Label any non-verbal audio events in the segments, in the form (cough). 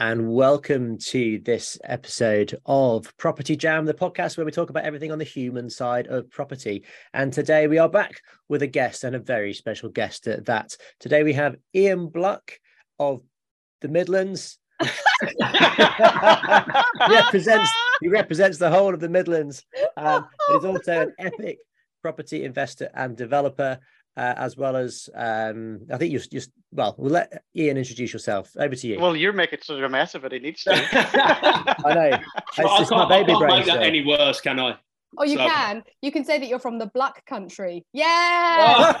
And welcome to this episode of Property Jam, the podcast where we talk about everything on the human side of property. And today we are back with a guest and a very special guest at that. Today we have Ian Bluck of the Midlands. (laughs) represents he represents the whole of the Midlands. Um, he's also an epic property investor and developer uh, as well as um, I think you just well, we'll let Ian introduce yourself. Over to you. Well, you're making such a mess of it. He needs to. (laughs) I know. (laughs) It's I just can't, my baby I can't brain. make that still. any worse, can I? Oh, you So- can. You can say that you're from the black country. (laughs) Yeah.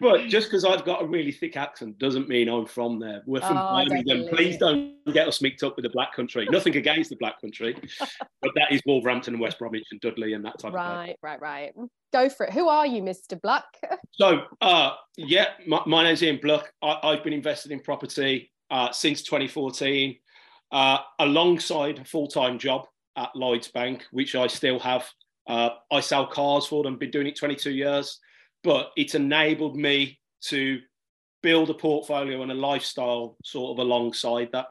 But just because I've got a really thick accent doesn't mean I'm from there. We're from Oh, Birmingham. Please don't get us mixed up with the Black Country. Nothing against the Black Country, but that is Wolverhampton and West Bromwich and Dudley and that type of place. right, right, right. Go for it. Who are you, Mr. Black? (laughs) So, uh, yeah, my, my name's Ian Bluck. I, I've been invested in property uh, since 2014, uh, alongside a full-time job at Lloyd's Bank, which I still have. Uh, I sell cars for them. Been doing it 22 years, but it's enabled me to build a portfolio and a lifestyle sort of alongside that.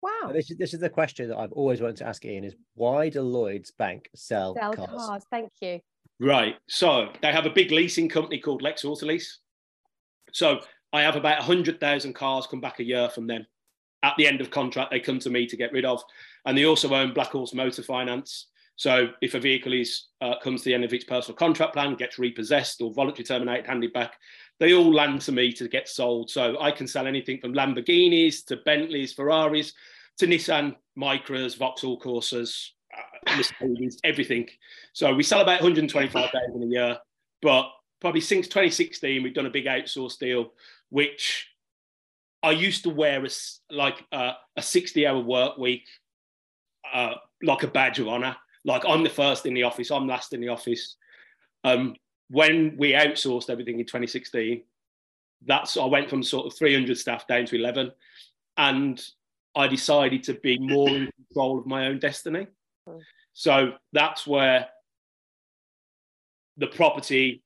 Wow. This is this is the question that I've always wanted to ask Ian: is why do Lloyd's Bank sell, Sell cars? cars. Thank you. Right. So they have a big leasing company called Lex Autolease. So I have about 100,000 cars come back a year from them. At the end of contract, they come to me to get rid of. And they also own Black Horse Motor Finance. So if a vehicle is uh, comes to the end of its personal contract plan, gets repossessed or voluntarily terminated, handed back, they all land to me to get sold. So I can sell anything from Lamborghinis to Bentleys, Ferraris to Nissan Micras, Vauxhall Corsas, uh, everything. So we sell about 125,000 a year, but probably since 2016 we've done a big outsource deal, which I used to wear as like uh, a 60 hour work week, uh, like a badge of honor. Like I'm the first in the office, I'm last in the office. Um, when we outsourced everything in 2016, that's I went from sort of 300 staff down to 11, and I decided to be more in control of my own destiny. So that's where the property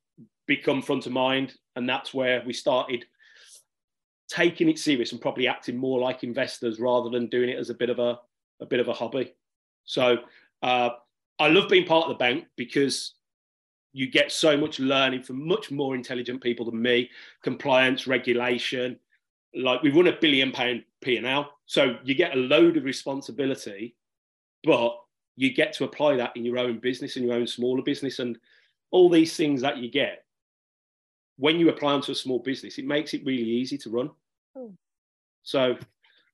become front of mind, and that's where we started taking it serious and probably acting more like investors rather than doing it as a bit of a a bit of a hobby. So uh, I love being part of the bank because you get so much learning from much more intelligent people than me, compliance, regulation. Like we run a billion pound P&L, so you get a load of responsibility, but you get to apply that in your own business, in your own smaller business, and all these things that you get. When you apply them to a small business, it makes it really easy to run. Hmm. So,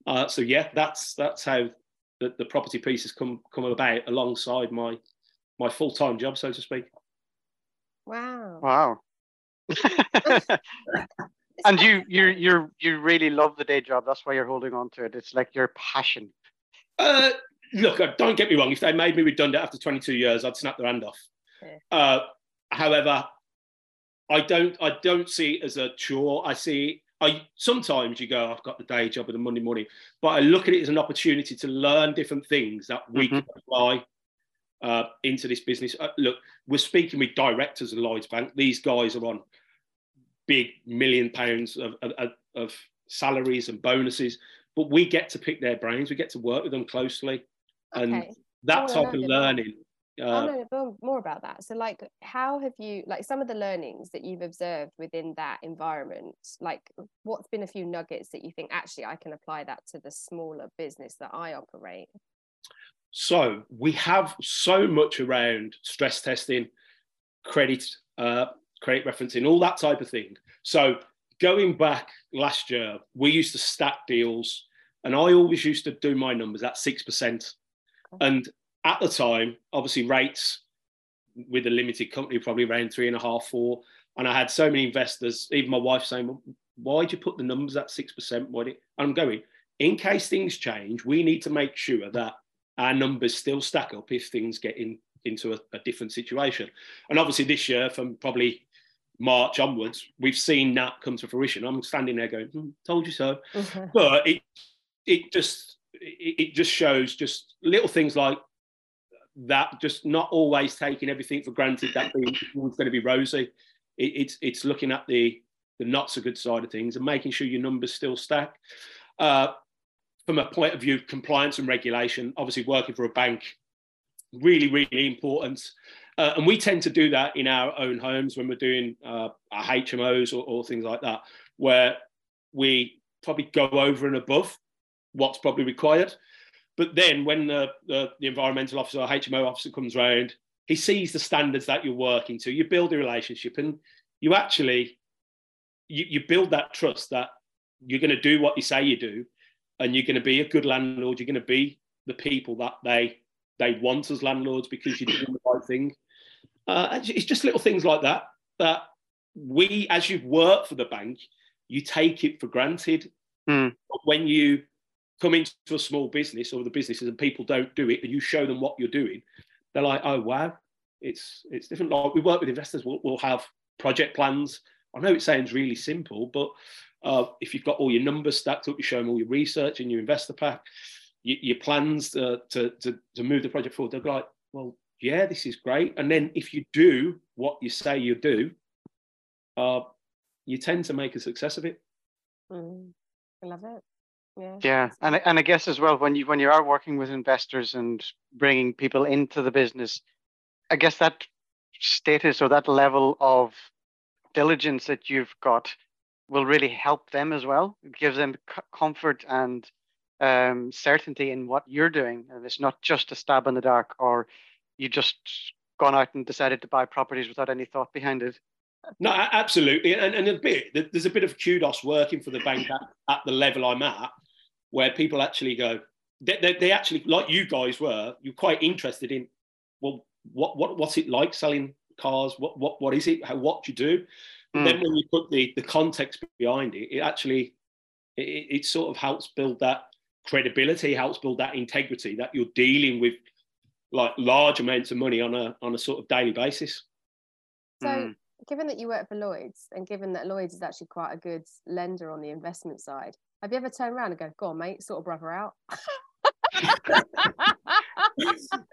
uh, so yeah, that's that's how the, the property piece has come come about alongside my my full time job, so to speak. Wow. wow. (laughs) and you, you, you, you really love the day job. That's why you're holding on to it. It's like your passion. Uh, look, uh, don't get me wrong. If they made me redundant after 22 years, I'd snap their hand off. Yeah. Uh, however, I don't. I don't see it as a chore. I see. I sometimes you go, I've got the day job and the Monday morning, but I look at it as an opportunity to learn different things that we can apply uh, into this business. Uh, look, we're speaking with directors of Lloyd's Bank. These guys are on big million pounds of, of, of salaries and bonuses, but we get to pick their brains. We get to work with them closely, and Okay. that Oh, type of know. learning. I know more, more about that. So, like, how have you, like, some of the learnings that you've observed within that environment? Like, what's been a few nuggets that you think actually I can apply that to the smaller business that I operate? So we have so much around stress testing, credit, uh, credit referencing, all that type of thing. So going back last year, we used to stack deals, and I always used to do my numbers at six percent. And at the time, obviously rates with a limited company probably around three and a half, four. And I had so many investors, even my wife saying, well, "Why'd you put the numbers at six percent?" Why did-" And I'm going in case things change. We need to make sure that our numbers still stack up if things get in, into a, a different situation. And obviously, this year, from probably March onwards, we've seen that come to fruition. I'm standing there going, hmm, "Told you so," but it it just it, it just shows just little things like that. Just not always taking everything for granted. That being was going to be rosy. It, it's it's looking at the the not so good side of things and making sure your numbers still stack. Uh, from a point of view of compliance and regulation, obviously working for a bank, really, really important. Uh, and we tend to do that in our own homes when we're doing uh, our HMOs or, or things like that, where we probably go over and above what's probably required. But then when the, the, the, environmental officer or HMO officer comes around, he sees the standards that you're working to. You build a relationship and you actually you, you build that trust that you're going to do what you say you do and you're going to be a good landlord. You're going to be the people that they they want as landlords because you're doing the right thing. Uh, it's just little things like that that we, as you've worked for the bank, you take it for granted. Mm. When you come into a small business or the businesses and people don't do it, and you show them what you're doing, they're like, "Oh wow, it's it's different." Like we work with investors, we'll, we'll have project plans. I know it sounds really simple, but uh, if you've got all your numbers stacked up, you show them all your research and your investor pack, your, your plans uh, to, to, to move the project forward, they'll be like, well, yeah, this is great. And then if you do what you say you do, uh, you tend to make a success of it. Mm, I love it. Yeah. Yeah, and and I guess as well when you when you are working with investors and bringing people into the business, I guess that status or that level of diligence that you've got will really help them as well. It gives them comfort and um, certainty in what you're doing, and it's not just a stab in the dark or you just gone out and decided to buy properties without any thought behind it. No, absolutely, and, and a bit there's a bit of kudos working for the bank at, at the level I'm at, where people actually go, they, they, they, actually like you guys were, you're quite interested in, well, what what what's it like selling cars? What what what is it? How what do you do? Mm. Then when you put the the context behind it, it actually it, it sort of helps build that credibility, helps build that integrity that you're dealing with like large amounts of money on a on a sort of daily basis. So, mm. Given that you work for Lloyd's, and given that Lloyd's is actually quite a good lender on the investment side, have you ever turned around and go, "Go on, mate, sort of brother out"? (laughs)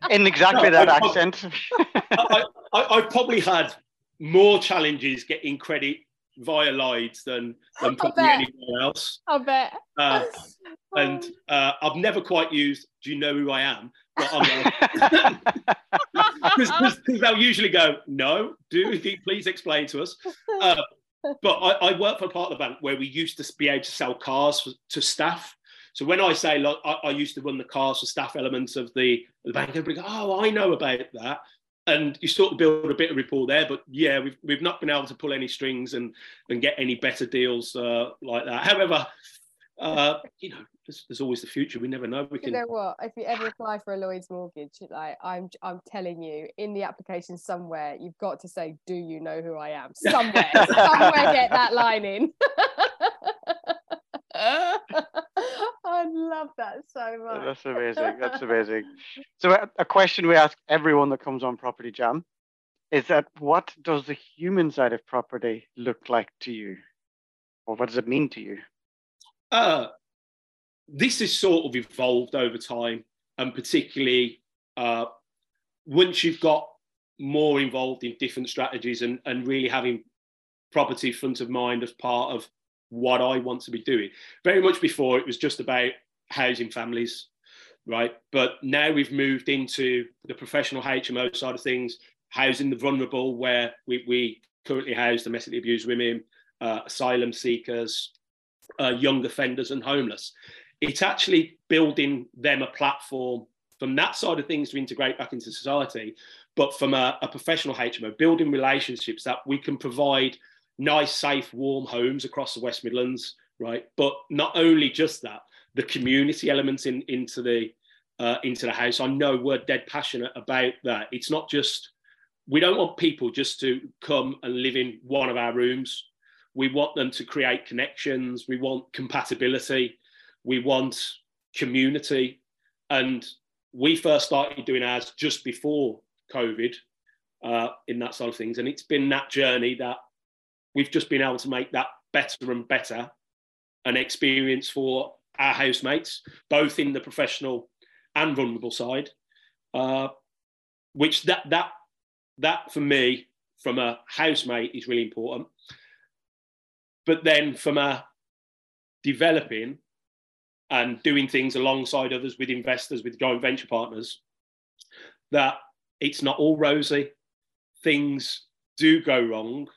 In exactly no, that I, accent. I, I, I probably had more challenges getting credit via Lloyd's than than (laughs) probably anywhere else. I bet. Uh, (laughs) and uh, I've never quite used "Do you know who I am?" Because (laughs) they'll usually go, "No, do please explain to us." Uh, but I, I, work for part of the bank where we used to be able to sell cars for, to staff. So when I say, like, I, I, used to run the cars for staff elements of the, the bank, everybody go, "Oh, I know about that." And you sort of build a bit of rapport there. But yeah, we've we've not been able to pull any strings and and get any better deals uh, like that. However, uh, you know, there's, there's, always the future. We never know. We can. You know what? If you ever apply for a Lloyd's mortgage, like I'm, I'm telling you, in the application somewhere, you've got to say, "Do you know who I am?" (laughs) Somewhere, somewhere, get that line in. (laughs) I love that so much. That's amazing. That's (laughs) amazing. So, a, a question we ask everyone that comes on Property Jam is that what does the human side of property look like to you, or what does it mean to you? Uh, this has sort of evolved over time, and particularly uh, once you've got more involved in different strategies and, and really having property front of mind as part of what I want to be doing. Very much before it was just about housing families, right? But now we've moved into the professional HMO side of things, housing the vulnerable, where we, we currently house domestically abused women, uh, asylum seekers, uh, young offenders, and homeless. It's actually building them a platform from that side of things to integrate back into society, but from a, a professional HMO, building relationships that we can provide nice, safe, warm homes across the West Midlands, right? But not only just that, the community elements in, into the uh, into the house. I know we're dead passionate about that. It's not just we don't want people just to come and live in one of our rooms. We want them to create connections. We want compatibility. We want community, and we first started doing ours just before COVID uh, in that side of things. And it's been that journey that we've just been able to make that better and better an experience for our housemates, both in the professional and vulnerable side. Uh, which that that that for me, from a housemate, is really important. But then from a developing and doing things alongside others with investors, with joint venture partners, that it's not all rosy. Things do go wrong.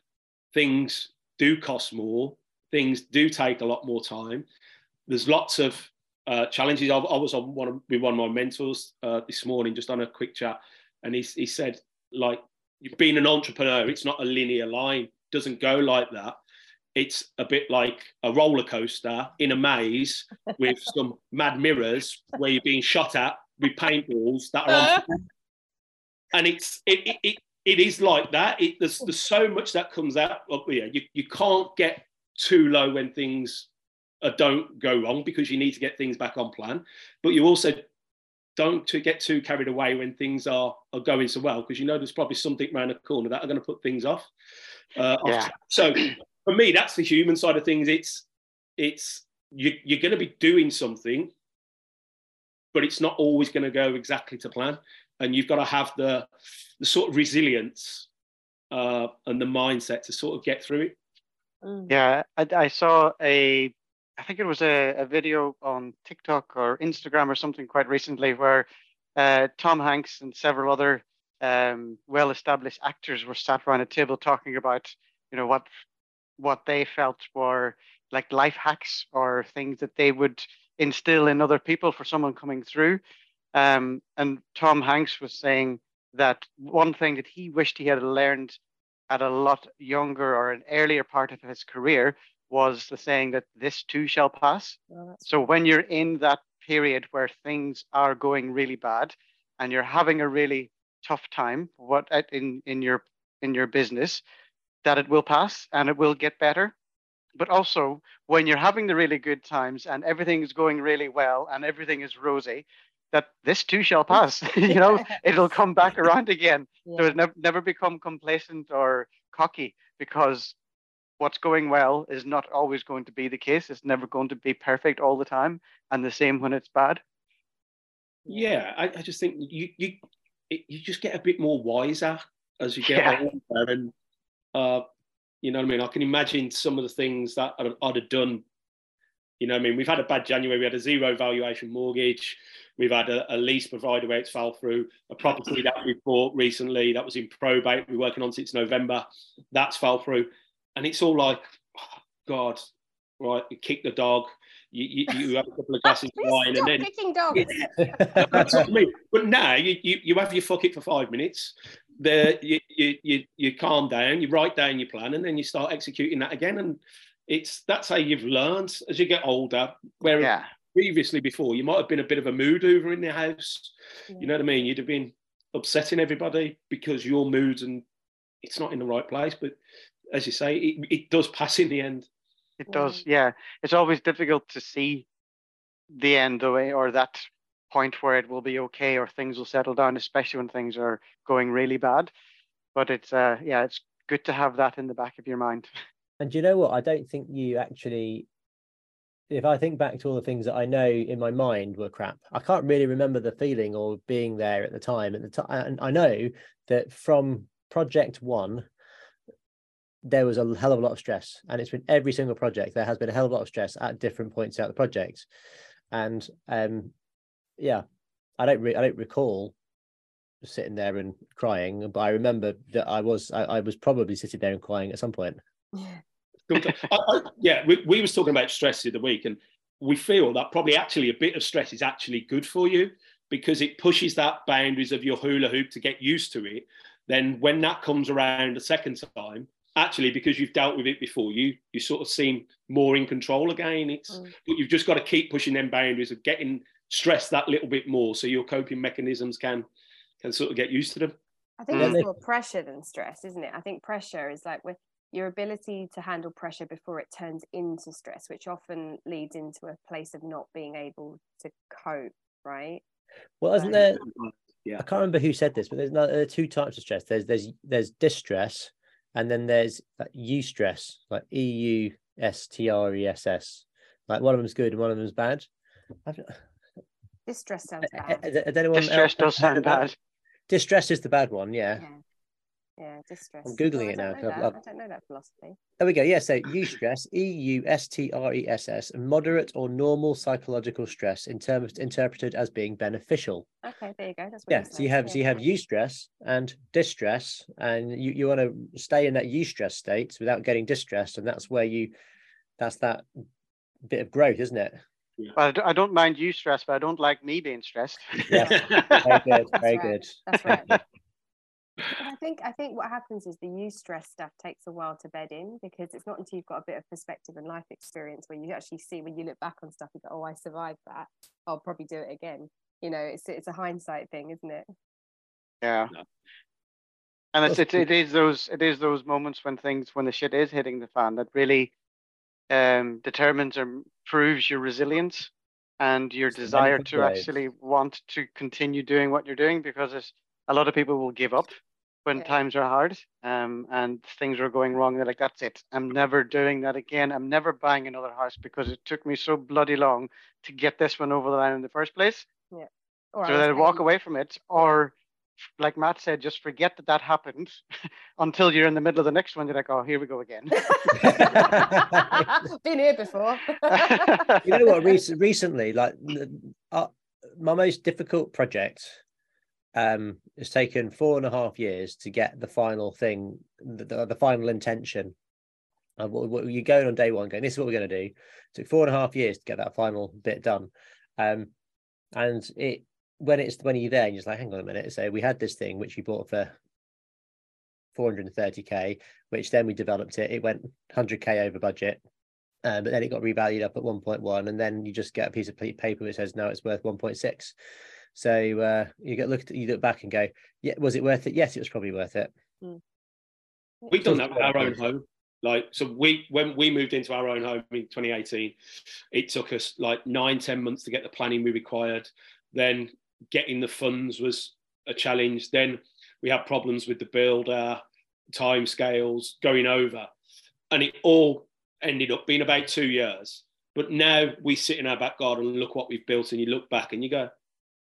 Things do cost more. Things do take a lot more time. There's lots of uh, challenges. I, I, was on one of, with one of my mentors uh, this morning, just on a quick chat, and he, he said, like, being an entrepreneur, it's not a linear line. It doesn't go like that it's a bit like a roller coaster in a maze with (laughs) some mad mirrors where you're being shot at with paintballs that are on. and it's it, it, it, it is like that. It, there's, there's so much that comes out. Of, yeah, you, you can't get too low when things don't go wrong because you need to get things back on plan. But you also don't to get too carried away when things are, are going so well because you know there's probably something around the corner that are going to put things off. Uh, yeah. Off. So for me, that's the human side of things. It's it's you, you're going to be doing something, but it's not always going to go exactly to plan, and you've got to have the the sort of resilience uh, and the mindset to sort of get through it. Mm. Yeah, I, I, saw a, I think it was a, a video on TikTok or Instagram or something quite recently where uh, Tom Hanks and several other um, well-established actors were sat around a table talking about, you know, what what they felt were like life hacks or things that they would instill in other people for someone coming through. Um, and Tom Hanks was saying that one thing that he wished he had learned at a lot younger or an earlier part of his career was the saying that this too shall pass. Well, so when you're in that period where things are going really bad and you're having a really tough time what in in your in your business that it will pass and it will get better. But also, when you're having the really good times and everything is going really well and everything is rosy, that this too shall (laughs) pass. (laughs) you know, it'll come back around again. Yeah. So never, never become complacent or cocky because what's going well is not always going to be the case. It's never going to be perfect all the time, and the same when it's bad. Yeah, I, I just think you you you just get a bit more wiser as you get yeah. older, and uh, you know what I mean? I can imagine some of the things that I'd, I'd have done. You know, I mean, we've had a bad January. We had a zero valuation mortgage. We've had a, a lease provider where it's fell through. A property that we bought recently that was in probate. We're working on since November. That's fell through, and it's all like, oh, God, right? You kick the dog. You, you, you have a couple of glasses (laughs) of wine, and then kicking dogs. Yeah, (laughs) that's what I mean. But now you, you you have your fuck it for five minutes, the you, you, you you calm down, you write down your plan, and then you start executing that again. And it's that's how you've learned as you get older. Where yeah. previously before you might have been a bit of a mood over in the house. Yeah. You know what I mean? You'd have been upsetting everybody because your moods and it's not in the right place. But as you say, it, it does pass in the end. It does, yeah. It's always difficult to see the end away or that point where it will be okay or things will settle down, especially when things are going really bad. But it's uh yeah, it's good to have that in the back of your mind. (laughs) And you know what? I don't think you actually if I think back to all the things that I know in my mind were crap, I can't really remember the feeling or being there at the time. At the time, and I know that from project one, there was a hell of a lot of stress, and it's been every single project. There has been a hell of a lot of stress at different points throughout the project, and um, yeah, I don't re- I don't recall sitting there and crying, but I remember that I was I, I was probably sitting there and crying at some point. Yeah, I, I, yeah. We, we was talking about stress the other week, and we feel that probably actually a bit of stress is actually good for you because it pushes that boundaries of your hula hoop to get used to it. Then when that comes around a second time, actually because you've dealt with it before, you you sort of seem more in control again. It's mm. but you've just got to keep pushing them boundaries of getting stressed that little bit more so your coping mechanisms can can sort of get used to them i think mm. it's more pressure than stress isn't it i think pressure is like with your ability to handle pressure before it turns into stress which often leads into a place of not being able to cope right Well, isn't Right. there? Yeah. I can't remember who said this, but there's no, there are two types of stress. There's there's there's distress, and then there's like eustress, like E U S T R E S S. Like one of them's good and one of them's bad. I've, Distress sounds has bad. anyone Distress does sound bad. Distress is the bad one, yeah. Yeah. Yeah, distress. I'm Googling Oh, it now, don't 'cause know I've- that. I've- don't know that philosophy. There we go. Yeah, so eustress, E U S T R E S S, moderate or normal psychological stress, inter- interpreted as being beneficial. Okay, there you go. That's what Yeah, so you have yeah. so you have eustress and distress, and you, you want to stay in that eustress state without getting distressed, and that's where you that's that bit of growth, isn't it? Well, I d- I don't mind you stressed, but I don't like me being stressed. Yeah. (laughs) Very good, That's very right. good. That's right. (laughs) But I think I think what happens is the eustress stuff takes a while to bed in because it's not until you've got a bit of perspective and life experience where you actually see when you look back on stuff you go, oh, I survived that. I'll probably do it again. You know, it's it's a hindsight thing, isn't it? Yeah. No. And it's, That's it's those it is those moments when things when the shit is hitting the fan that really um determines or proves your resilience and your It's desire to actually want to continue doing what you're doing because it's, a lot of people will give up when Yeah. times are hard um and things are going wrong they're like that's it i'm never doing that again i'm never buying another house because it took me so bloody long to get this one over the line in the first place Or so was they walk away from it or like matt said just forget that that happened (laughs) until you're in the middle of the next one you're like oh here we go again (laughs) Been here before. (laughs) you know what? Rec- recently, like uh, my most difficult project um has taken four and a half years to get the final thing, the, the, the final intention. And what, what you going on day one, going, this is what we're going to do. It took four and a half years to get that final bit done. Um, and it when it's when you're there, and you're just like, hang on a minute. So we had this thing which we bought for 430k, which then we developed it. It went 100k over budget. Uh, but then it got revalued up at 1.1 and then you just get a piece of paper that says now it's worth 1.6 so uh, you get look at you look back and go yeah was it worth it yes it was probably worth it We've done that with our own home. Like, so we when we moved into our own home in 2018, it took us like nine, ten months to get the planning we required. Then getting the funds was a challenge. Then we had problems with the builder, time scales going over, and it all ended up being about two years. But now we sit in our back garden and look what we've built, and you look back and you go,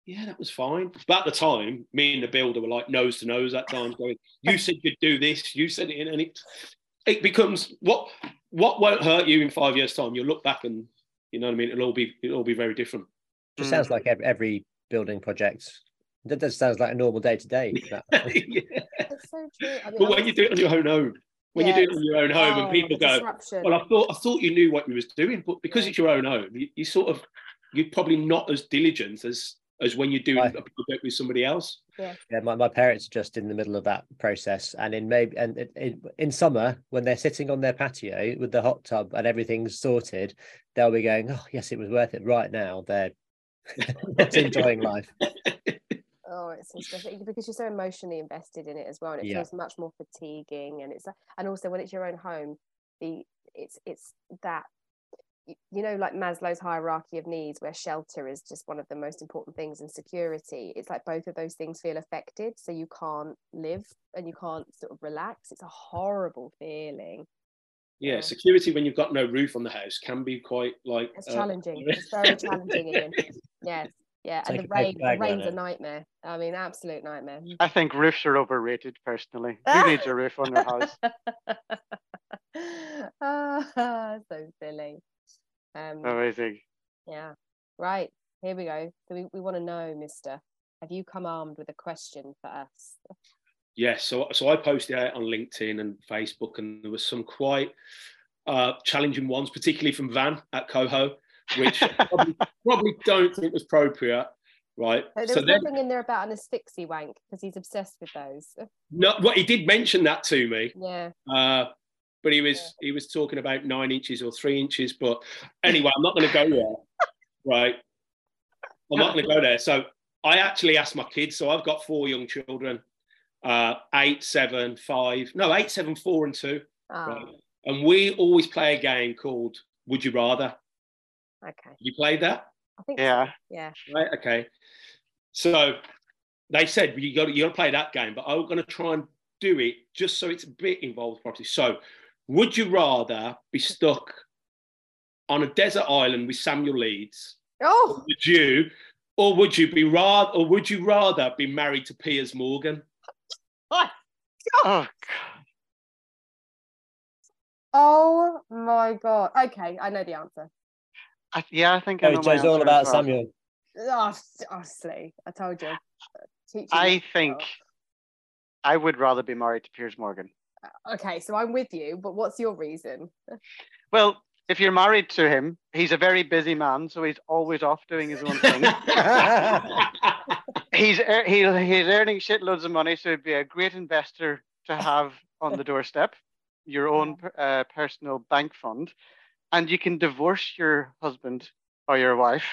yeah, that was fine. But at the time, me and the builder were like nose to nose at times, going, "You said you'd do this. You said it," and it it becomes what what won't hurt you in five years' time. You'll look back and you know what I mean. It'll all be it'll all be very different. just Mm. sounds like every, every building project that just sounds like a normal day to day (laughs) It's so true. I mean, But when you do it on your own home, when you do it on your own home, and Oh, people go, "Well, I thought I thought you knew what you was doing," but because Yeah. it's your own home, you, you sort of you're probably not as diligent as as when you're doing Right. a project with somebody else. yeah my, my parents are just in the middle of that process and in maybe and it, it, in summer when they're sitting on their patio with the hot tub and everything's sorted they'll be going oh yes it was worth it right now they're (laughs) not enjoying life (laughs) Oh, it's so stressful because you're so emotionally invested in it as well, and it Yeah. feels much more fatiguing. And it's and also when it's your own home, the it's it's that y- you know like Maslow's hierarchy of needs, where shelter is just one of the most important things, and security. It's like both of those things feel affected, so you can't live and you can't sort of relax. It's a horrible feeling. Yeah, Yeah. security when you've got no roof on the house can be quite like It's uh, challenging. (laughs) It's very challenging, Ian. Yes, yeah, and the rain. The rain's a it. nightmare. I mean, absolute nightmare. i think roofs are overrated personally who (laughs) needs a roof on their house (laughs) ah, so silly. Um, amazing yeah. Right. Here we go. So we, we want to know, Mister, have you come armed with a question for us? Yes, so so I posted out on LinkedIn and Facebook, and there was some quite uh, challenging ones, particularly from Van at Coho, which I (laughs) probably, probably don't think was appropriate, right? So there So was then, nothing in there about an asphyxie wank because he's obsessed with those. no, well, he did mention that to me, Yeah. uh, but he was he was talking about nine inches or three inches. But anyway, I'm not going to go there, (laughs) right? I'm not going to go there. So I actually asked my kids. So I've got four young children, uh, eight, seven, five, no, eight, seven, four, and two. Ah, Right. And we always play a game called Would You Rather. okay. You played that? I think so. yeah Yeah. Right. Okay. So they said you got you got to play that game, but I'm going to try and do it just so it's a bit involved with property. So, would you rather be stuck on a desert island with Samuel Leeds? Oh, Would you, or would you be rather, or would you rather be married to Piers Morgan? Oh, God. oh my god. Okay, I know the answer. I, yeah, I think I know Oh, my Joe's all about well. Samuel. Oh, honestly, I told you. Teaching I think well. I would rather be married to Piers Morgan. Okay, so I'm with you, but what's your reason? Well, if you're married to him, he's a very busy man, so he's always off doing his own thing. (laughs) he's ear- he, he's earning shitloads of money, so he'd be a great investor to have on the doorstep, your own uh, personal bank fund, and you can divorce your husband or your wife.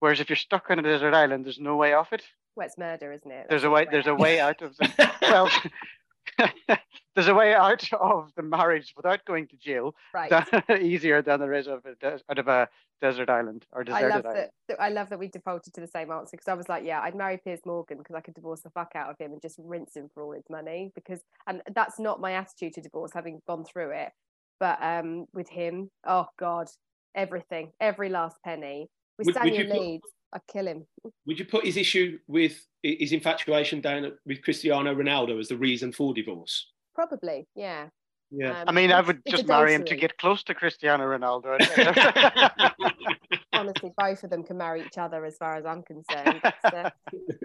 Whereas if you're stuck on a desert island, there's no way off it. Well, it's murder, isn't it? There's a way. the There's a way out of the (laughs) well. (laughs) there's a way out of the marriage without going to jail. right. (laughs) Easier than there is of a out of a desert island or I deserted love island. that. I love that we defaulted to the same answer because I was like, yeah, I'd marry Piers Morgan because I could divorce the fuck out of him and just rinse him for all his money. Because and that's not my attitude to divorce, having gone through it. But um, with him, oh god, everything, every last penny. With Would- would you Daniel put- Leeds, I'd kill him. Would you put his issue with his infatuation down with Cristiano Ronaldo as the reason for divorce? Probably, yeah. Yeah. Um, I mean, I would just marry him to get close to Cristiano Ronaldo. (laughs) Honestly, both of them can marry each other as far as I'm concerned. It's, uh,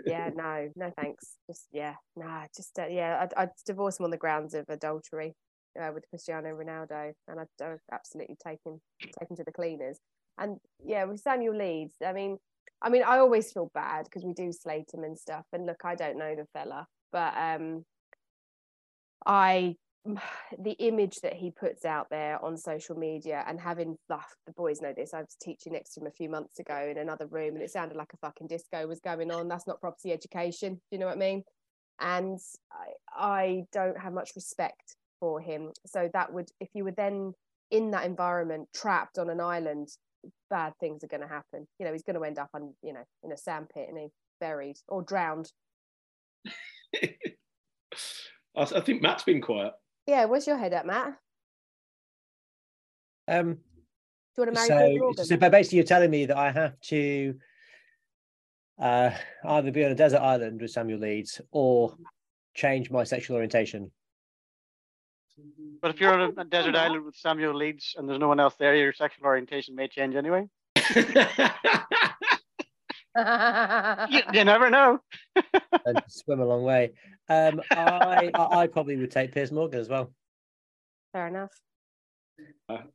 yeah, no, no thanks. Just yeah, nah, just uh, yeah, I'd, I'd divorce him on the grounds of adultery uh, with Cristiano Ronaldo, and I'd, I'd absolutely take him take him to the cleaners. And yeah, with Samuel Leeds, I mean, I mean, I always feel bad because we do slate him and stuff. And look, I don't know the fella, but um, I (sighs) the image that he puts out there on social media and having the boys know this. I was teaching next to him a few months ago in another room, and it sounded like a fucking disco was going on. That's not property education. Do you know what I mean? And I, I don't have much respect for him. So that would, if you were then in that environment, trapped on an island, bad things are going to happen. You know, he's going to end up on, you know, in a sandpit and he buried or drowned. (laughs) I, I think Matt's been quiet. Yeah, where's your head at, Matt? Um, Do you want to marry so, so basically, you're telling me that I have to uh, either be on a desert island with Samuel Leeds or change my sexual orientation. But if you're on a, a desert island with Samuel Leeds and there's no one else there, your sexual orientation may change anyway. (laughs) You, you never know. (laughs) and swim a long way. Um, I, I I probably would take Piers Morgan as well. Fair enough.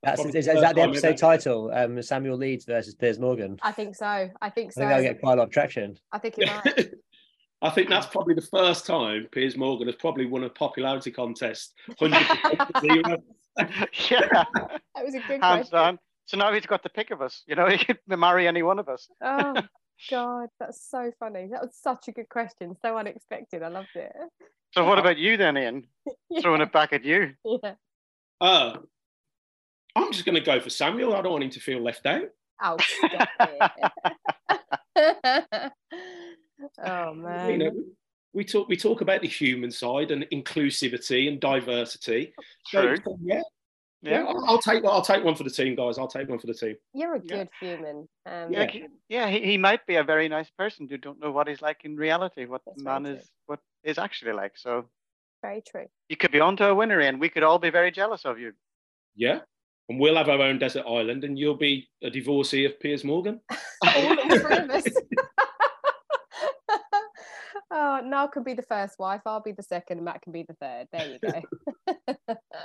That's is, is that the episode ever. title? Um, Samuel Leeds versus Piers Morgan. I I think so. I think so. I think I'll get quite a lot of traction. I think it might. (laughs) I think that's probably the first time Piers Morgan has probably won a popularity contest. 100% (laughs) zero. yeah, That was a good hands question. down. So now he's got the pick of us. You know, (laughs) he could marry any one of us. Oh (laughs) God, that's so funny. That was such a good question. So unexpected. I loved it. So what about you then, Ian? Throwing it back at you. Yeah. Uh, I'm just going to go for Samuel. I don't want him to feel left out. Oh, stop it. oh (laughs) You man. know, we talk we talk about the human side and inclusivity and diversity. True. so, yeah, yeah. Yeah. I'll, I'll take I'll take one for the team, guys. I'll take one for the team. You're a Yeah. good human. Um, Yeah. Yeah, he, he might be a very nice person. You don't know what he's like in reality, what That's the man true. is, what is actually like. So Very true. you could be onto a winner, and we could all be very jealous of you. Yeah. And we'll have our own desert island, and you'll be a divorcee of Piers Morgan. (laughs) All all three of us. Uh, oh, Niall can be the first wife. I'll be the second. and Matt can be the third. There you go.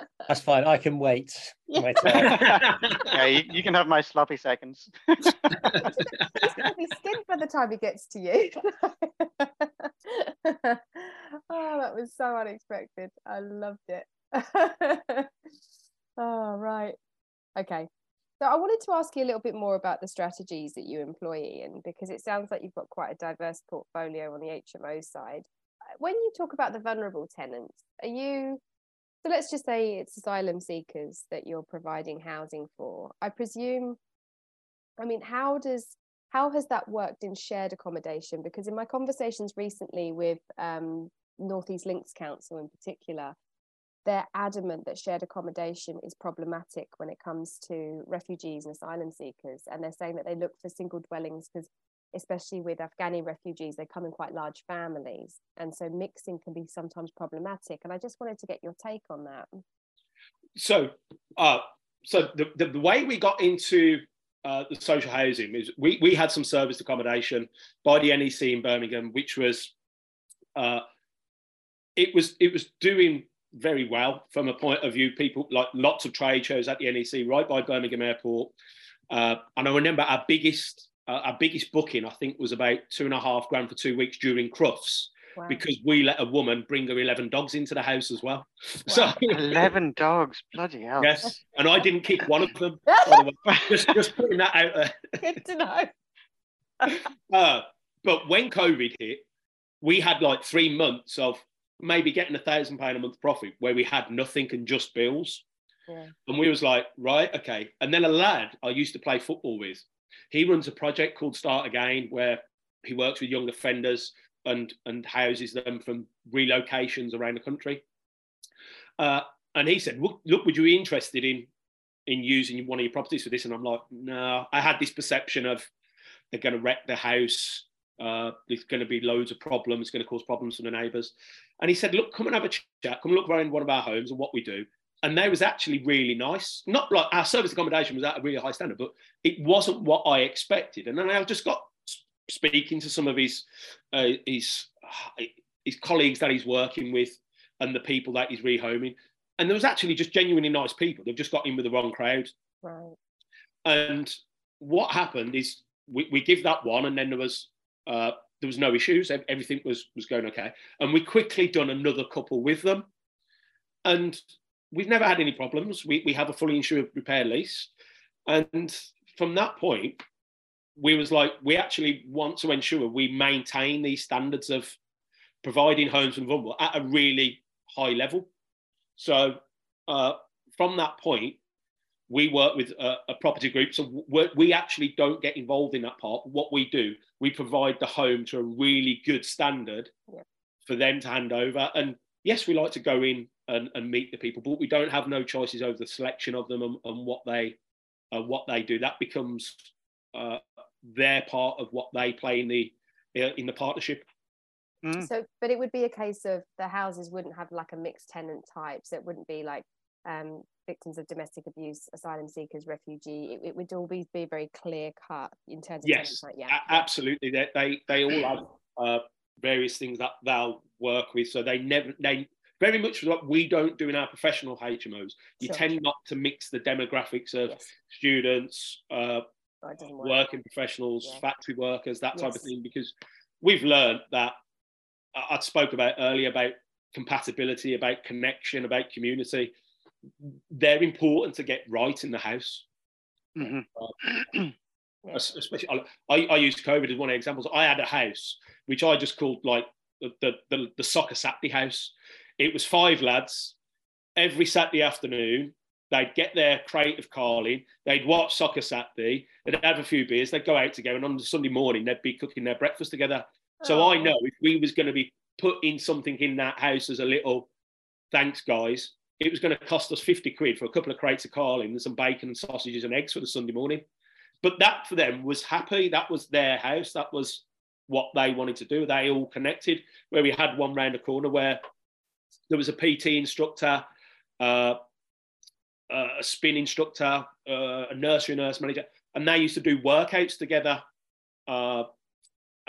(laughs) That's fine. I can wait. Yeah. My (laughs) yeah, you, you can have my sloppy seconds. (laughs) He's gonna be skinned by the time he gets to you. oh, that was so unexpected. I loved it. oh, right. Okay. So I wanted to ask you a little bit more about the strategies that you employ, Ian, because it sounds like you've got quite a diverse portfolio on the HMO side. Uh, When you talk about the vulnerable tenants, are you so let's just say it's asylum seekers that you're providing housing for. I presume I mean, how does how has that worked in shared accommodation? Because in my conversations recently with um, Northeast Lincs Council in particular, they're adamant that shared accommodation is problematic when it comes to refugees and asylum seekers. And they're saying that they look for single dwellings because, especially with Afghani refugees, they come in quite large families. And so mixing can be sometimes problematic. And I just wanted to get your take on that. So, uh, so the, the, the way we got into uh, the social housing is we, we had some serviced accommodation by the NEC in Birmingham, which was uh, it was it was doing very well from a point of view. People like lots of trade shows at the NEC right by Birmingham Airport, uh, and I remember our biggest uh, our biggest booking I think was about two and a half grand for two weeks during Crufts wow. because we let a woman bring her 11 dogs into the house as well. (laughs) Wow. So 11 dogs, bloody hell. Yes, and I didn't kick one of them. (laughs) just, just putting that out there. Good to know. (laughs) uh, but when COVID hit, we had like three months of maybe getting a thousand pound a month profit where we had nothing and just bills. Yeah. And we was like, right, okay. And then a lad I used to play football with, he runs a project called Start Again where he works with young offenders and and houses them from relocations around the country. Uh, and he said, look, look, would you be interested in in using one of your properties for this? And I'm like, no, I had this perception of they're going to wreck the house. Uh, there's going to be loads of problems. It's going to cause problems for the neighbours. And he said, look, come and have a chat. Come look around one of our homes and what we do. And they was actually really nice. Not like our service accommodation was at a really high standard, but it wasn't what I expected. And then I just got speaking to some of his uh, his his colleagues that he's working with and the people that he's rehoming. And there was actually just genuinely nice people. They've just got in with the wrong crowd. Right. And what happened is we, we give that one, and then there was uh, there was no issues. Everything was was going okay. And we quickly done another couple with them, and we've never had any problems. We we have a fully insured repair lease, and from that point, we was like, we actually want to ensure we maintain these standards of providing homes and vulnerable at a really high level. So uh, from that point, we work with a, a property group. So we actually don't get involved in that part. What we do, we provide the home to a really good standard yeah. for them to hand over. And yes, we like to go in and, and, meet the people, but we don't have no choices over the selection of them and, and what they uh, what they do. That becomes uh, their part of what they play in the uh, in the partnership. Mm. So, but it would be a case of the houses wouldn't have like a mixed tenant type. So it wouldn't be like um, victims of domestic abuse, asylum seekers, refugee. It, it would always be very clear cut in terms of yes, type. Yeah, absolutely. They, they they all have uh, various things that they'll work with. So they never they very much what we don't do in our professional HMOs. You sure. tend not to mix the demographics of yes. students, uh, working professionals, yeah. factory workers, that type yes. of thing, because we've learned that I spoke about earlier about compatibility, about connection, about community. They're important to get right in the house. Mm-hmm. Uh, (clears throat) especially, I, I use COVID as one of the examples. I had a house which I just called like the, the, the, the soccer Saturday house. It was five lads every Saturday afternoon They'd get their crate of Carling, they'd watch Soccer Saturday, they'd have a few beers, they'd go out together, and on the Sunday morning they'd be cooking their breakfast together. So I oh. know if we was going to be putting something in that house as a little thanks, guys, it was going to cost us 50 quid for a couple of crates of Carling and some bacon and sausages and eggs for the Sunday morning. But that for them was happy. That was their house. That was what they wanted to do. They all connected. Where we had one round the corner where there was a PT instructor, uh, uh, a spin instructor, uh, a nursery nurse manager, and they used to do workouts together uh,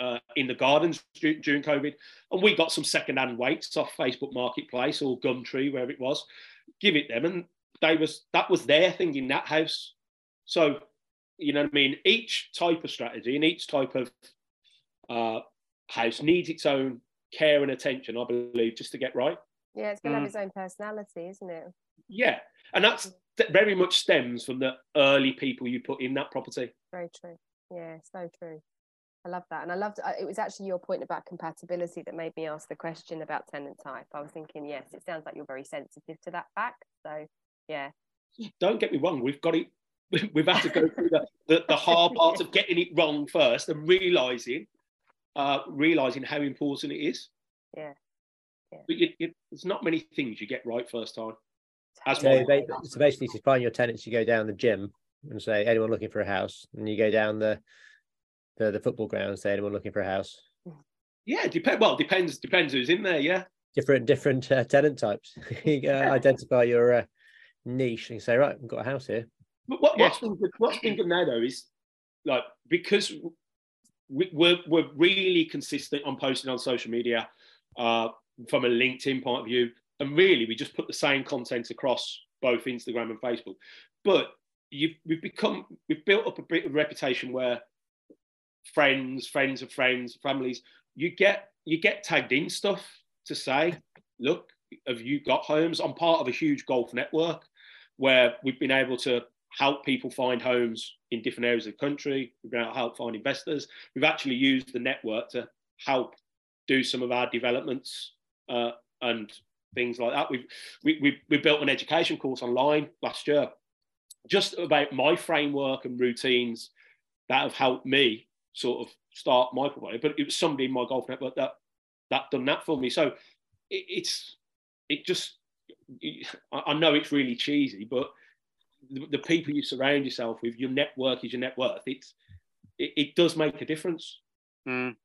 uh in the gardens during COVID. And we got some second-hand weights off Facebook Marketplace or Gumtree, wherever it was, give it them, and they was that was their thing in that house. So, you know what I mean? Each type of strategy and each type of uh, house needs its own care and attention, I believe, just to get right. Yeah, it's going to mm. have its own personality, isn't it? Yeah, and that's very much stems from the early people you put in that property. Very true. Yeah, so true. I love that, and I loved it was actually your point about compatibility that made me ask the question about tenant type. I was thinking, yes, it sounds like you're very sensitive to that fact. So, yeah. Don't get me wrong, we've got it (laughs) we've had to go through the, the, the hard part of getting it wrong first and realizing uh, realizing how important it is. Yeah. yeah. But you, you, there's not many things you get right first time. As So, one- ba- so basically, to find your tenants, you go down the gym and say, anyone looking for a house, and you go down the the, the football grounds say, anyone looking for a house. yeah, depend. Well, depends depends who's in there. Yeah. Different different uh, tenant types. (laughs) you uh, identify your uh, niche and say, right, we've got a house here. But what, Yeah. what's been good, what's been good now though is like because we, we're we're really consistent on posting on social media uh, from a LinkedIn point of view, and really we just put the same content across both Instagram and Facebook. But you've, we've become we've built up a bit of reputation where friends, friends of friends, families, you get you get tagged in stuff to say, look, have you got homes? I'm part of a huge golf network where we've been able to help people find homes in different areas of the country. We've been able to help find investors. We've actually used the network to help do some of our developments uh, and things like that. We've we, we, we built an education course online last year, just about my framework and routines that have helped me sort of start my portfolio. But it was somebody in my golf network that that done that for me. So it, it's it just I I know it's really cheesy, but the, the people you surround yourself with, your network is your net worth. It's it, it does make a difference. Mm.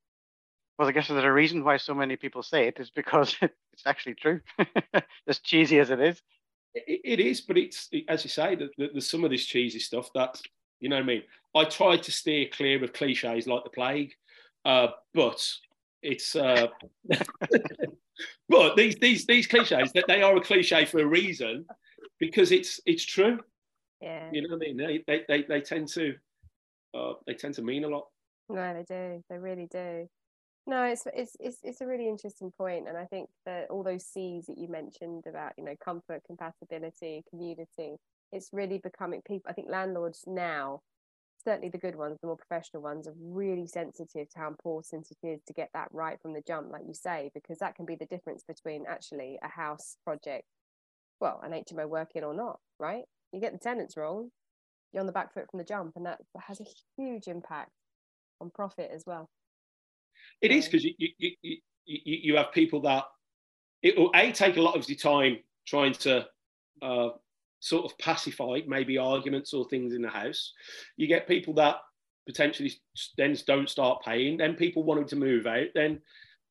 Well, I guess there's a reason why so many people say it is because (laughs) it's actually true. (laughs) as cheesy as it is. It, it is, but it's as you say, that that there's some of this cheesy stuff that you know what I mean. I try to steer clear of cliches like the plague, uh, but it's uh, (laughs) but these these these cliches that they are a cliche for a reason because it's it's true. Yeah. You know what I mean? They they they, they tend to uh, they tend to mean a lot. No, they do. They really do. No, it's it's it's it's a really interesting point, and I think that all those C's that you mentioned about you know comfort, compatibility, community, it's really becoming people. I think landlords now, certainly the good ones, the more professional ones, are really sensitive to how important it is to get that right from the jump, like you say, because that can be the difference between actually a house project, well, an HMO working or not, right? You get the tenants wrong, you're on the back foot from the jump, and that has a huge impact on profit as well. It is because you, you, you, you, you you have people that it will a take a lot of your time trying to uh, sort of pacify maybe arguments or things in the house. You get people that potentially then don't start paying. Then people wanting to move out. Then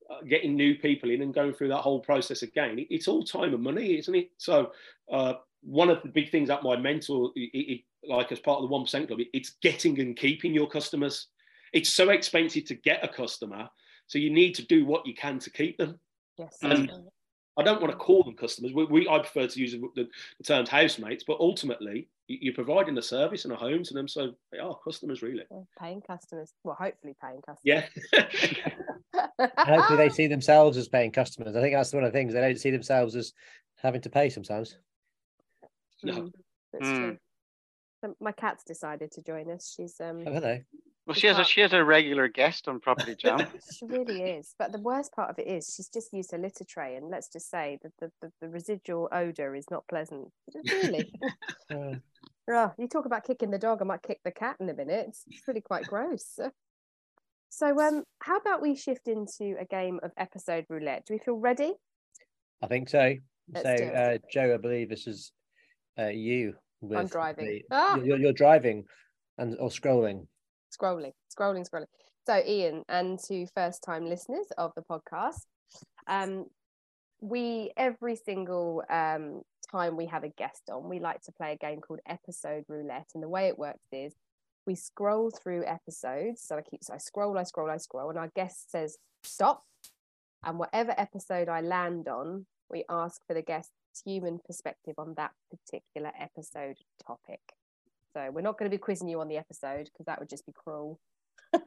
uh, getting new people in and going through that whole process again. It, it's all time and money, isn't it? So uh, one of the big things that my mentor, it, it, like as part of the one percent club, it, it's getting and keeping your customers. It's so expensive to get a customer, so you need to do what you can to keep them. Yes. And- absolutely. I don't want to call them customers. We, we I prefer to use the, the, the terms housemates, but ultimately you- you're providing a service and a home to them, so they are customers, really. Yeah, paying customers. Well, hopefully paying customers. Yeah. (laughs) Hopefully, they see themselves as paying customers. I think that's one of the things they don't see themselves as having to pay sometimes. No. Mm, that's Mm. true. So my cat's decided to join us. She's um Oh, hello. Well, she has a she has a regular guest on Property (laughs) Jam. (laughs) she really is. But the worst part of it is she's just used a litter tray, and let's just say that the, the, the residual odor is not pleasant. Really. (laughs) Uh, Oh, you talk about kicking the dog, I might kick the cat in a minute. It's really quite gross. So, um, how about we shift into a game of episode roulette? Do we feel ready? I think so. Let's so, uh, Joe, I believe this is uh, you. With I'm driving. the- Ah! you're, you're driving and or scrolling. Scrolling, scrolling, scrolling. So, Ian, and to first-time listeners of the podcast, um, we every single um time we have a guest on, we like to play a game called episode roulette, and the way it works is we scroll through episodes. So I keep so I scroll, I scroll, I scroll, and our guest says stop, and whatever episode I land on, we ask for the guest's human perspective on that particular episode topic. So we're not going to be quizzing you on the episode because that would just be cruel. (laughs)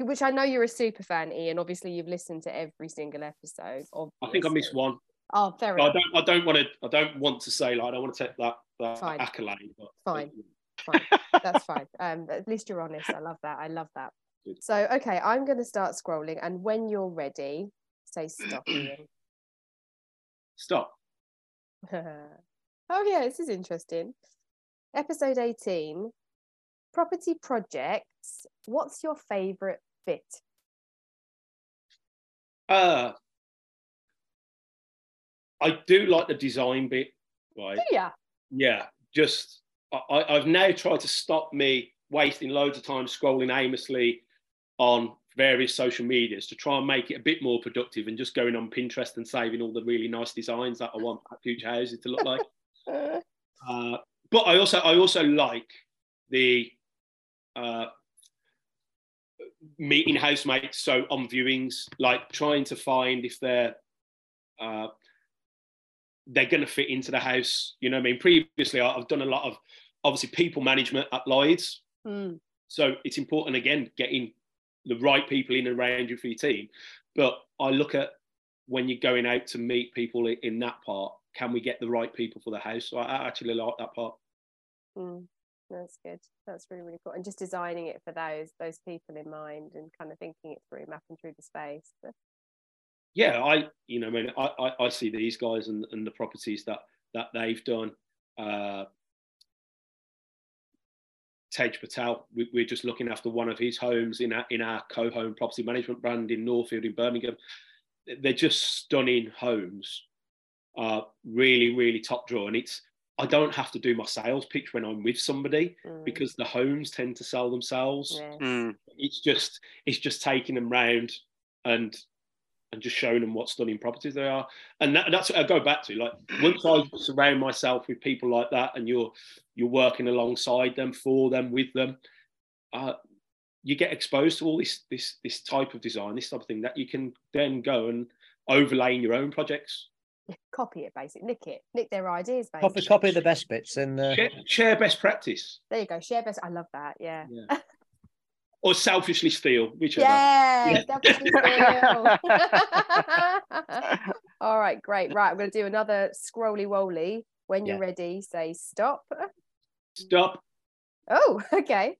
Which I know you're a super fan, Ian. Obviously, you've listened to every single episode. I think I missed obviously. one. Oh, fair I don't. I don't want to. I don't want to say like I don't want to take that, that Fine. accolade. But Fine. (laughs) Fine. That's fine. Um, at least you're honest. I love that. I love that. Good. So, okay, I'm going to start scrolling, and when you're ready, say stop, (clears throat) Ian. Stop. (laughs) oh yeah, this is interesting. Episode 18 property projects. What's your favorite bit? Uh, I do like the design bit, right? Yeah. Yeah, just I, I've now tried to stop me wasting loads of time scrolling aimlessly on various social medias to try and make it a bit more productive and just going on Pinterest and saving all the really nice designs that I want future houses to look like. (laughs) uh, but I also I also like the uh, meeting housemates so on viewings like trying to find if they're uh, they're going to fit into the house you know i mean? Previously i've done a lot of obviously people management at lloyd's. Mm. so it's important again getting the right people in and around you for your team. But i look at when you're going out to meet people in that part can we get the right people for the house so i actually like that part Mm. That's good. That's really, really cool. And just designing it for those those people in mind and kind of thinking it through, mapping through the space. Yeah, I you know, I mean, I, I, I see these guys and, and the properties that that they've done. Uh, Tej Patel, we, we're just looking after one of his homes in our in our co-home property management brand in Northfield in Birmingham. They're just stunning homes, uh, really, really top draw, and it's I don't have to do my sales pitch when I'm with somebody mm, because the homes tend to sell themselves. Yes. Mm. it's just it's just taking them round and and just showing them what stunning properties they are. And that, that's what i go back to like once i surround myself with people like that and you're you're working alongside them for them with them uh, you get exposed to all this this this type of design this type of thing that you can then go and overlay in your own projects Copy it, basically. Nick it. Nick their ideas, Copy, basically. copy the best bits and uh, share, share best practice There you go. Share best. I love that. Yeah. yeah. (laughs) or selfishly steal whichever Yeah, Yeah. definitely feel. All right, great. Right, I'm going to do another scrolly woly. When you're Yeah. ready, say stop. stop Oh, (laughs) okay.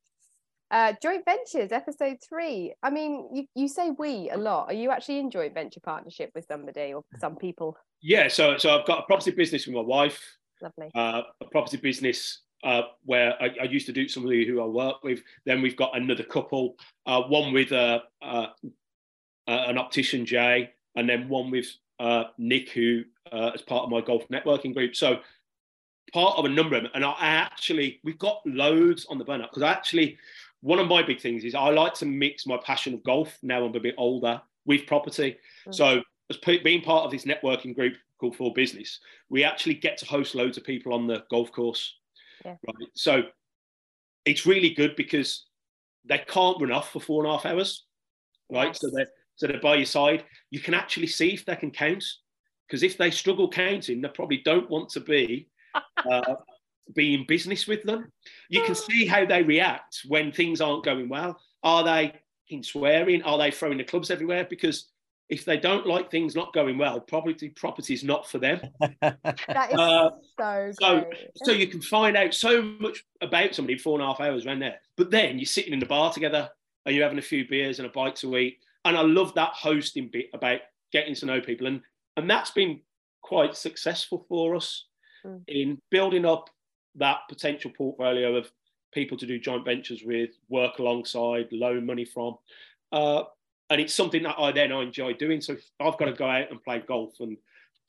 Uh, joint ventures, episode three. I mean, you, you say we a lot. Are you actually in joint venture partnership with somebody or some people? Yeah so so i've got a property business with my wife Lovely. uh, a property business uh, where I, I used to do somebody who I work with. Then we've got another couple, uh, one with uh, uh, uh, an optician, Jay, and then one with uh, Nick, who uh, is part of my golf networking group. So part of a number of them. And I actually, we've got loads on the burner because actually, one of my big things is I like to mix my passion of golf now I'm a bit older with property. Mm. So as p- being part of this networking group called For Business, we actually get to host loads of people on the golf course. Yeah. Right. So it's really good because they can't run off for four and a half hours. Right. So they're so they're by your side. You can actually see if they can count. Because if they struggle counting, they probably don't want to be (laughs) uh, be in business with them. You can see how they react when things aren't going well. Are they in swearing? Are they throwing the clubs everywhere? Because if they don't like things not going well, property property is not for them. (laughs) That is Uh, so so- so you can find out so much about somebody four and a half hours around there. But then you're sitting in the bar together and you're having a few beers and a bite to eat. And I love that hosting bit about getting to know people. And and that's been quite successful for us Mm. in building up that potential portfolio of people to do joint ventures with, work alongside, loan money from. Uh, and it's something that I then I enjoy doing. So I've got to go out and play golf and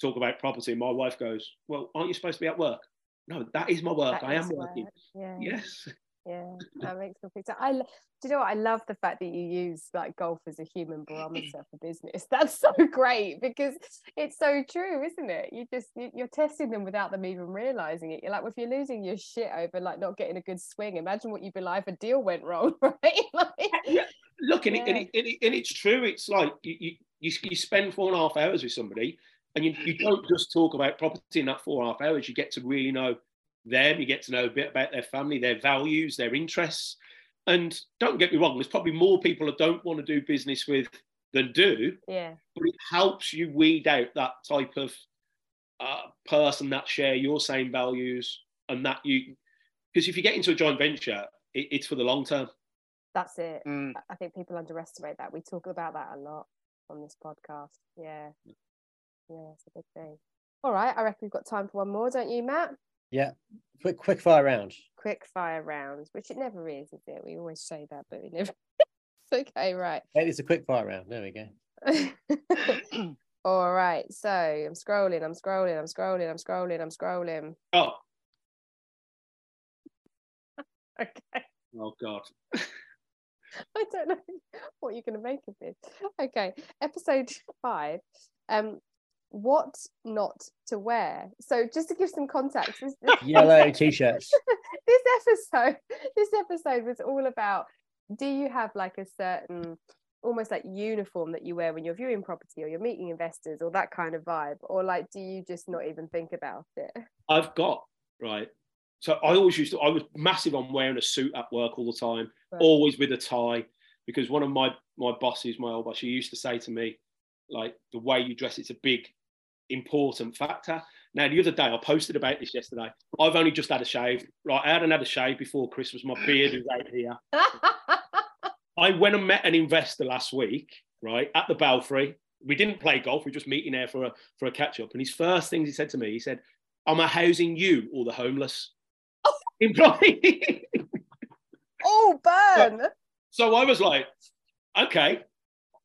talk about property. My wife goes, Well, aren't you supposed to be at work? No, that is my work. That I am working. work. Yeah. Yes. Yeah, that makes complete sense. I, do you know what? I love the fact that you use like golf as a human barometer for business. (laughs) That's so great because it's so true, isn't it? You just you- you're testing them without them even realizing it. You're like, well, if you're losing your shit over like not getting a good swing, imagine what you'd be like if a deal went wrong, (laughs) right? like, Look, and, it, and, Yeah. it, and, it, and it's true. It's like you, you, you, you spend four and a half hours with somebody and you, you don't just talk about property in that four and a half hours. You get to really know them. You get to know a bit about their family, their values, their interests. And don't get me wrong, there's probably more people that don't want to do business with than do. yeah, but it helps you weed out that type of uh, person that share your same values and that you because if you get into a joint venture it, it's for the long term that's it. Mm. I- think people underestimate that. We talk about that a lot on this podcast. Yeah, yeah, it's a big thing. All right, I reckon we've got time for one more, don't you, Matt? Yeah. Quick quick fire round. Quick fire rounds, which it never is, is it? We always say that, but we never. (laughs) it's okay, right. Maybe it's a quick fire round. There we go. (laughs) All right. So I'm scrolling, I'm scrolling, I'm scrolling, I'm scrolling, I'm scrolling. Oh, (laughs) Okay. oh God. (laughs) I don't know (laughs) what you're going to make of this. Okay, episode five. Um, what not to wear? So, just to give some context, this, this, (laughs) Yellow t-shirts. this episode, this episode was all about: Do you have like a certain, almost like uniform that you wear when you're viewing property or you're meeting investors or that kind of vibe, or like do you just not even think about it? I've got right. So I always used to. I was massive on wearing a suit at work all the time, Right. always with a tie, because one of my my bosses, my old boss, she used to say to me, like the way you dress, it's a big important factor. Now the other day, I posted about this yesterday. I've only just had a shave. Right, I hadn't had a shave before Christmas. My beard is out here. (laughs) I went and met an investor last week, right, at the Belfry. We didn't play golf. We were just meeting there for a for a catch up. And his first things he said to me, he said, "Am I housing you or the homeless?" (laughs) Implying. Oh, burn! so I was like, "Okay,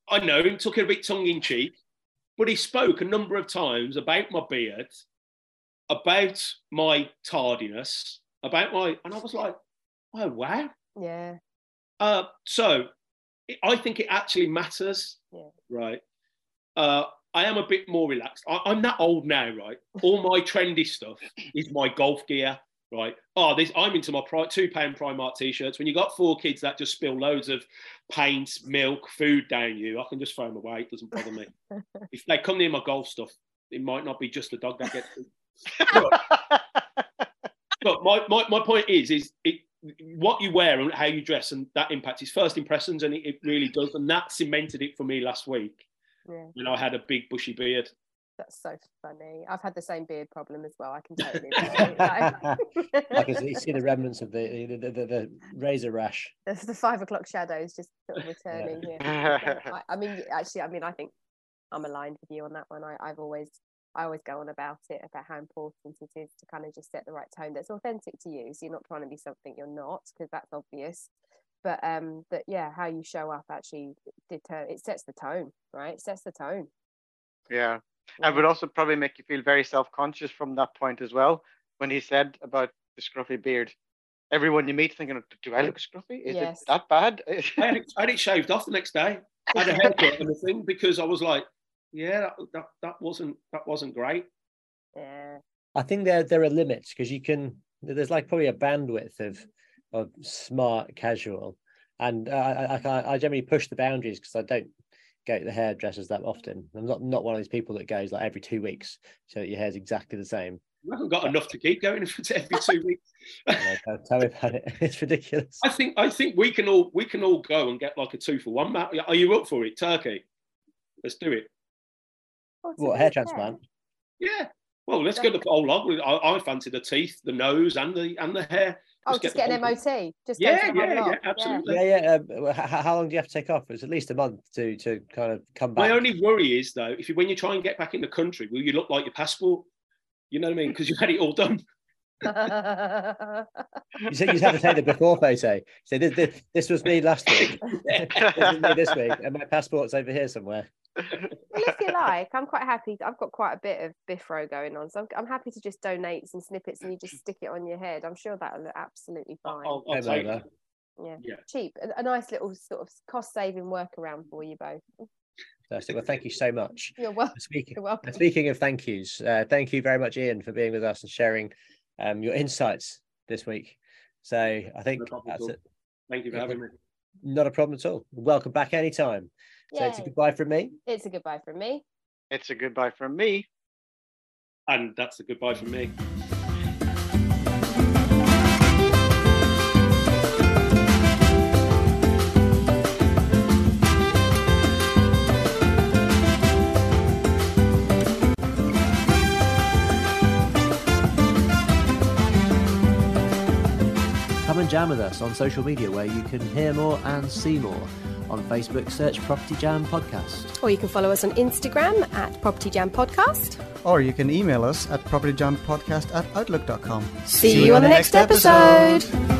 I know." him. took it a bit tongue in cheek, but he spoke a number of times about my beard, about my tardiness, about my, and I was like, "Oh wow." Yeah, Uh, so it- I think it actually matters, Yeah. right? Uh, I am a bit more relaxed. I, I'm that old now, right? All my trendy stuff is my golf gear, right? Oh, this I'm into my pri- two pound Primark t-shirts. When you got four kids that just spill loads of paint, milk, food down you, I can just throw them away. It doesn't bother me. (laughs) if they come near my golf stuff, it might not be just the dog that gets. (laughs) But, my, my, my point is, is it what you wear and how you dress, and that impacts his first impressions, and it, it really does. And that cemented it for me last week yeah. when I had a big bushy beard. That's so funny. I've had the same beard problem as well. I can totally (laughs) relate. Like- I can see, see the remnants of the the, the, the, the razor rash. (laughs) the, the five o'clock shadows just sort of returning here. I, I mean, actually, I mean, I think I'm aligned with you on that one. I, I've always, I always go on about it about how important it is to kind of just set the right tone that's authentic to you. So you're not trying to be something you're not, because that's obvious. But um, that yeah, how you show up actually deter it sets the tone, right? It sets the tone. yeah. And would also probably make you feel very self-conscious from that point as well. When he said about the scruffy beard, everyone you meet thinking, "Do I look scruffy? Is Yes. it that bad?" I had, it, (laughs) I had it shaved off the next day. I had a haircut and a thing because I was like, yeah, that, that, that wasn't that wasn't great. Yeah, I think there there are limits because you can. There's like probably a bandwidth of of smart casual, and uh, I, I I generally push the boundaries because I don't go to the hairdressers that often. I'm not not one of these people that goes like every two weeks so that your hair's exactly the same. We haven't got enough to keep going (laughs) for every two weeks. (laughs) Know, tell, tell me about it. (laughs) It's ridiculous. I think I think we can all we can all go and get like a two for one. Matt, are you up for it? Turkey, let's do it. To What hair fair, transplant? Yeah. Well, let's go the whole lot. I, I fancy the teeth, the nose, and the and the hair. Oh, Let's just get get an whole MOT. Just go Yeah, for the whole yeah, yeah, absolutely. Yeah, yeah. Um, h- h- how long do you have to take off? It's at least a month to to kind of come back. My only worry is though, if you when you try and get back in the country, will you look like your passport? You know what I mean? Because you had it all done. (laughs) You said you have to take the before photo. So this, this, this was me last week. (laughs) this is me this week, and my passport's over here somewhere. Well, if you like, I'm quite happy. I've got quite a bit of biffro going on, so I'm, I'm happy to just donate some snippets and you just stick it on your head. I'm sure that'll look absolutely fine. I'll, I'll take over. yeah. yeah. cheap, a, a nice little sort of cost-saving workaround for you both. Fantastic. Well, thank you so much. You're welcome. Speaking, You're welcome. speaking of thank yous, uh, thank you very much, Ian, for being with us and sharing um, your insights this week. So I think No that's it. Thank you for having me. Not a problem at all. Welcome back anytime. So it's a goodbye from me. It's a goodbye from me. it's a goodbye from me. And that's a goodbye from me. Come and jam with us on social media where you can hear more and see more. On Facebook, search Property Jam Podcast. Or you can follow us on Instagram at Property Jam Podcast. Or you can email us at propertyjampodcast at outlook.com. See, See you on the next episode. episode.